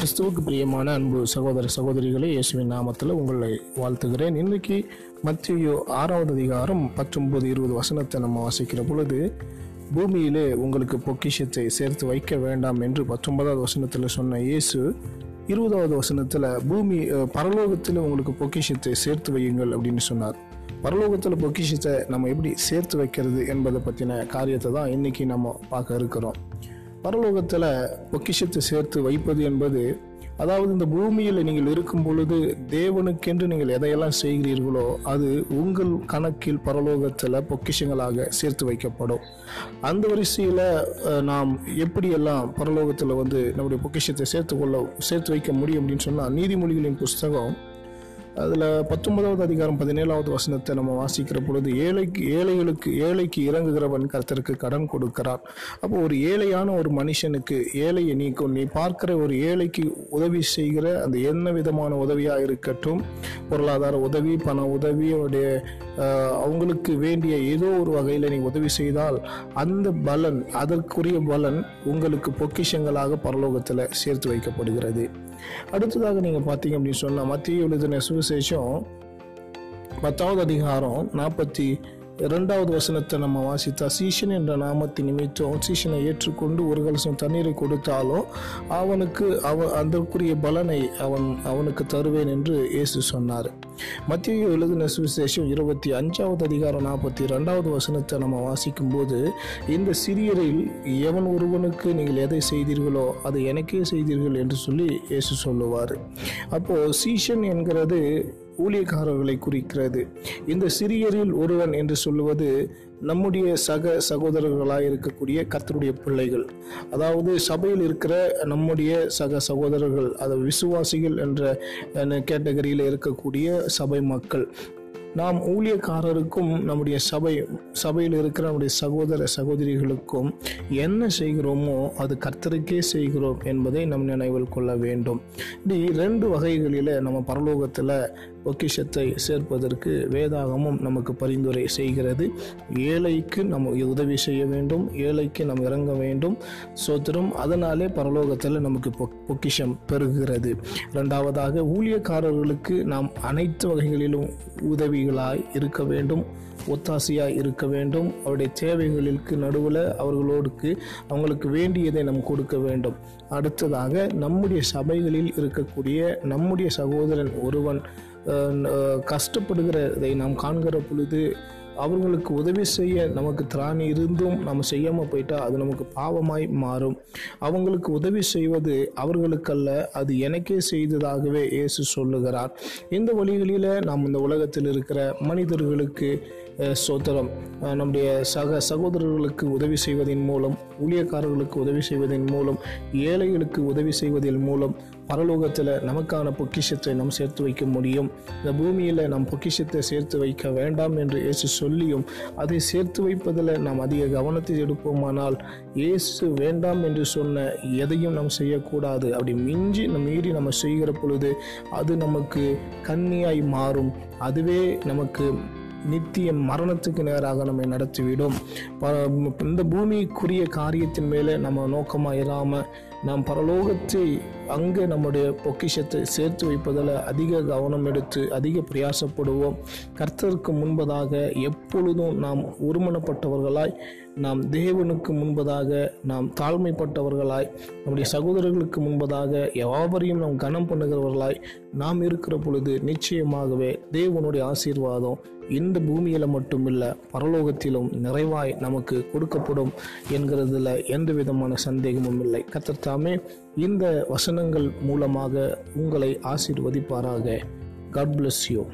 கிறிஸ்துவுக்கு பிரியமான அன்பு சகோதர சகோதரிகளே இயேசுவின் நாமத்தில் உங்களை வாழ்த்துகிறேன். இன்றைக்கி மத்தியோ ஆறாவது அதிகாரம் பத்தொன்பது இருபது வசனத்தை நம்ம வாசிக்கிற பொழுது பூமியிலே உங்களுக்கு பொக்கிஷத்தை சேர்த்து வைக்க வேண்டாம் என்று பத்தொன்பதாவது வசனத்தில் சொன்ன இயேசு இருபதாவது வசனத்தில் பூமி பரலோகத்தில் உங்களுக்கு பொக்கிஷத்தை சேர்த்து வையுங்கள் அப்படின்னு சொன்னார். பரலோகத்தில் பொக்கிஷத்தை நம்ம எப்படி சேர்த்து வைக்கிறது என்பதை பற்றின காரியத்தை தான் இன்றைக்கி நம்ம பார்க்க இருக்கிறோம். பரலோகத்தில் பொக்கிஷத்தை சேர்த்து வைப்பது என்பது அதாவது இந்த பூமியில் நீங்கள் இருக்கும் பொழுது தேவனுக்கென்று நீங்கள் எதையெல்லாம் செய்கிறீர்களோ அது உங்கள் கணக்கில் பரலோகத்தில் பொக்கிஷங்களாக சேர்த்து வைக்கப்படும். அந்த வரிசையில் நாம் எப்படியெல்லாம் பரலோகத்தில் வந்து நம்முடைய பொக்கிஷத்தை சேர்த்து கொள்ள சேர்த்து வைக்க முடியும் அப்படின்னு சொன்னால் நீதிமொழிகளின் புஸ்தகம் அதில் பத்தொன்பதாவது அதிகாரம் பதினேழாவது வசனத்தை நம்ம வாசிக்கிற பொழுது ஏழைக்கு ஏழைகளுக்கு ஏழைக்கு இறங்குகிறவன் கர்த்தருக்கு கடன் கொடுக்கிறார். அப்போ ஒரு ஏழையான ஒரு மனுஷனுக்கு ஏழையை நீ கொ- நீ பார்க்கிற ஒரு ஏழைக்கு உதவி செய்கிற அந்த என்ன விதமான உதவியாக இருக்கட்டும் பொருளாதார உதவி பண உதவி அவருடைய அவங்களுக்கு வேண்டிய ஏதோ ஒரு வகையில் நீ உதவி செய்தால் அந்த பலன் அதற்குரிய பலன் உங்களுக்கு பொக்கிஷங்களாக பரலோகத்தில் சேர்த்து வைக்கப்படுகிறது. அடுத்ததாக நீங்கள் பார்த்தீங்க அப்படின்னு சொன்னால் மத்திய எழுதின சுவிசேஷம் பத்தாவது அதிகாரம் நாற்பத்தி இரண்டாவது வசனத்தை நம்ம வாசித்தா சீஷன் என்ற நாமத்தின் நிமித்தம் சீஷனை ஏற்றுக்கொண்டு ஒரு கலசம் தண்ணீரை கொடுத்தாலும் அவனுக்கு அவ அதற்குரிய பலனை அவன் அவனுக்கு தருவேன் என்று இயேசு சொன்னார். மத்திய எழுதின சுவிசேஷம் இருபத்தி அஞ்சாவது அதிகாரம் நாற்பத்தி ரெண்டாவது வசனத்தை நம்ம வாசிக்கும்போது இந்த சிறியரில் எவன் ஒருவனுக்கு நீங்கள் எதை செய்தீர்களோ அதை எனக்கே செய்தீர்கள் என்று சொல்லி இயேசு சொல்லுவார். அப்போ சீஷன் என்கிறது ஊழியக்காரர்களை குறிக்கிறது. இந்த சிறியரில் ஒருவன் என்று சொல்லுவது நம்முடைய சக சகோதரர்களாக இருக்கக்கூடிய கர்த்தருடைய பிள்ளைகள். அதாவது சபையில் இருக்கிற நம்முடைய சக சகோதரர்கள் அது விசுவாசிகள் என்ற கேட்டகரியில் இருக்கக்கூடிய சபை மக்கள். நாம் ஊழியக்காரருக்கும் நம்முடைய சபை சபையில் இருக்கிற நம்முடைய சகோதர சகோதரிகளுக்கும் என்ன செய்கிறோமோ அது கர்த்தருக்கே செய்கிறோம் என்பதை நம் நினைவில் கொள்ள வேண்டும். இப்படி ரெண்டு வகைகளில் நம்ம பரலோகத்தில் பொக்கிஷத்தை சேர்ப்பதற்கு வேதாகமும் நமக்கு பரிந்துரை செய்கிறது. ஏழைக்கு நம்ம உதவி செய்ய வேண்டும் ஏழைக்கு நாம் இறங்க வேண்டும். சோத்திரம் அதனாலே பரலோகத்தில் நமக்கு பொ- பொக்கிஷம் பெறுகிறது இரண்டாவதாக ஊழியக்காரர்களுக்கு நாம் அனைத்து வகைகளிலும் உதவிகளாய் இருக்க வேண்டும் ஒத்தாசையாக இருக்க வேண்டும். அவருடைய தேவைகளுக்கு நடுவில் அவர்களோடுக்கு அவங்களுக்கு வேண்டியதை நாம் கொடுக்க வேண்டும். அடுத்ததாக நம்முடைய சபைகளில் இருக்கக்கூடிய நம்முடைய சகோதரன் ஒருவன் கஷ்டப்படுகிறதை நாம் காண்கிற பொழுது அவர்களுக்கு உதவி செய்ய நமக்கு திராணி இருந்தும் நம்ம செய்யாமல் போயிட்டா அது நமக்கு பாவமாய் மாறும். அவங்களுக்கு உதவி செய்வது அவர்களுக்கல்ல அது எனக்கே செய்ததாகவே இயேசு சொல்லுகிறார். இந்த வழிகளில் நாம் இந்த உலகத்தில் இருக்கிற மனிதர்களுக்கு அஹ், சோத்திரம் நம்முடைய சக சகோதரர்களுக்கு உதவி செய்வதன் மூலம் ஊழியக்காரர்களுக்கு உதவி செய்வதன் மூலம் ஏழைகளுக்கு உதவி செய்வதன் மூலம் பரலோகத்தில் நமக்கான பொக்கிஷத்தை நாம் சேர்த்து வைக்க முடியும். இந்த பூமியில் நாம் பொக்கிஷத்தை சேர்த்து வைக்க வேண்டாம் என்று இயேசு சொல்லியும் அதை சேர்த்து வைப்பதில் நாம் அதிக கவனத்தை எடுப்போமானால் இயேசு வேண்டாம் என்று சொன்ன எதையும் நாம் செய்யக்கூடாது. அப்படி மிஞ்சி நம் மீறி நம்ம செய்கிற பொழுது அது நமக்கு கண்ணியாய் மாறும். அதுவே நமக்கு நித்திய மரணத்துக்கு நேராக நம்மை நடத்திவிடும். இந்த பூமிக்குரிய காரியத்தின் மேலே நம்ம நோக்கமாக இராமல் நாம் பரலோகத்தை அங்கே நம்முடைய பொக்கிஷத்தை சேர்த்து வைப்பதில் அதிக கவனம் எடுத்து அதிக பிரயாசப்படுவோம். கர்த்தருக்கு முன்பதாக எப்பொழுதும் நாம் ஒருமனப்பட்டவர்களாய் நாம் தேவனுக்கு முன்பதாக நாம் தாழ்மைப்பட்டவர்களாய் நம்முடைய சகோதரர்களுக்கு முன்பதாக யாவரையும் நாம் கனம் பண்ணுகிறவர்களாய் நாம் இருக்கிற பொழுது நிச்சயமாகவே தேவனுடைய ஆசீர்வாதம் இந்த பூமியில் மட்டுமில்ல பரலோகத்திலும் நிறைவாய் நமக்கு கொடுக்கப்படும் என்கிறதுல எந்த விதமான சந்தேகமும் இல்லை. கர்த்தர் இந்த வசனங்கள் மூலமாக உங்களை ஆசீர்வதிப்பாராக. God bless you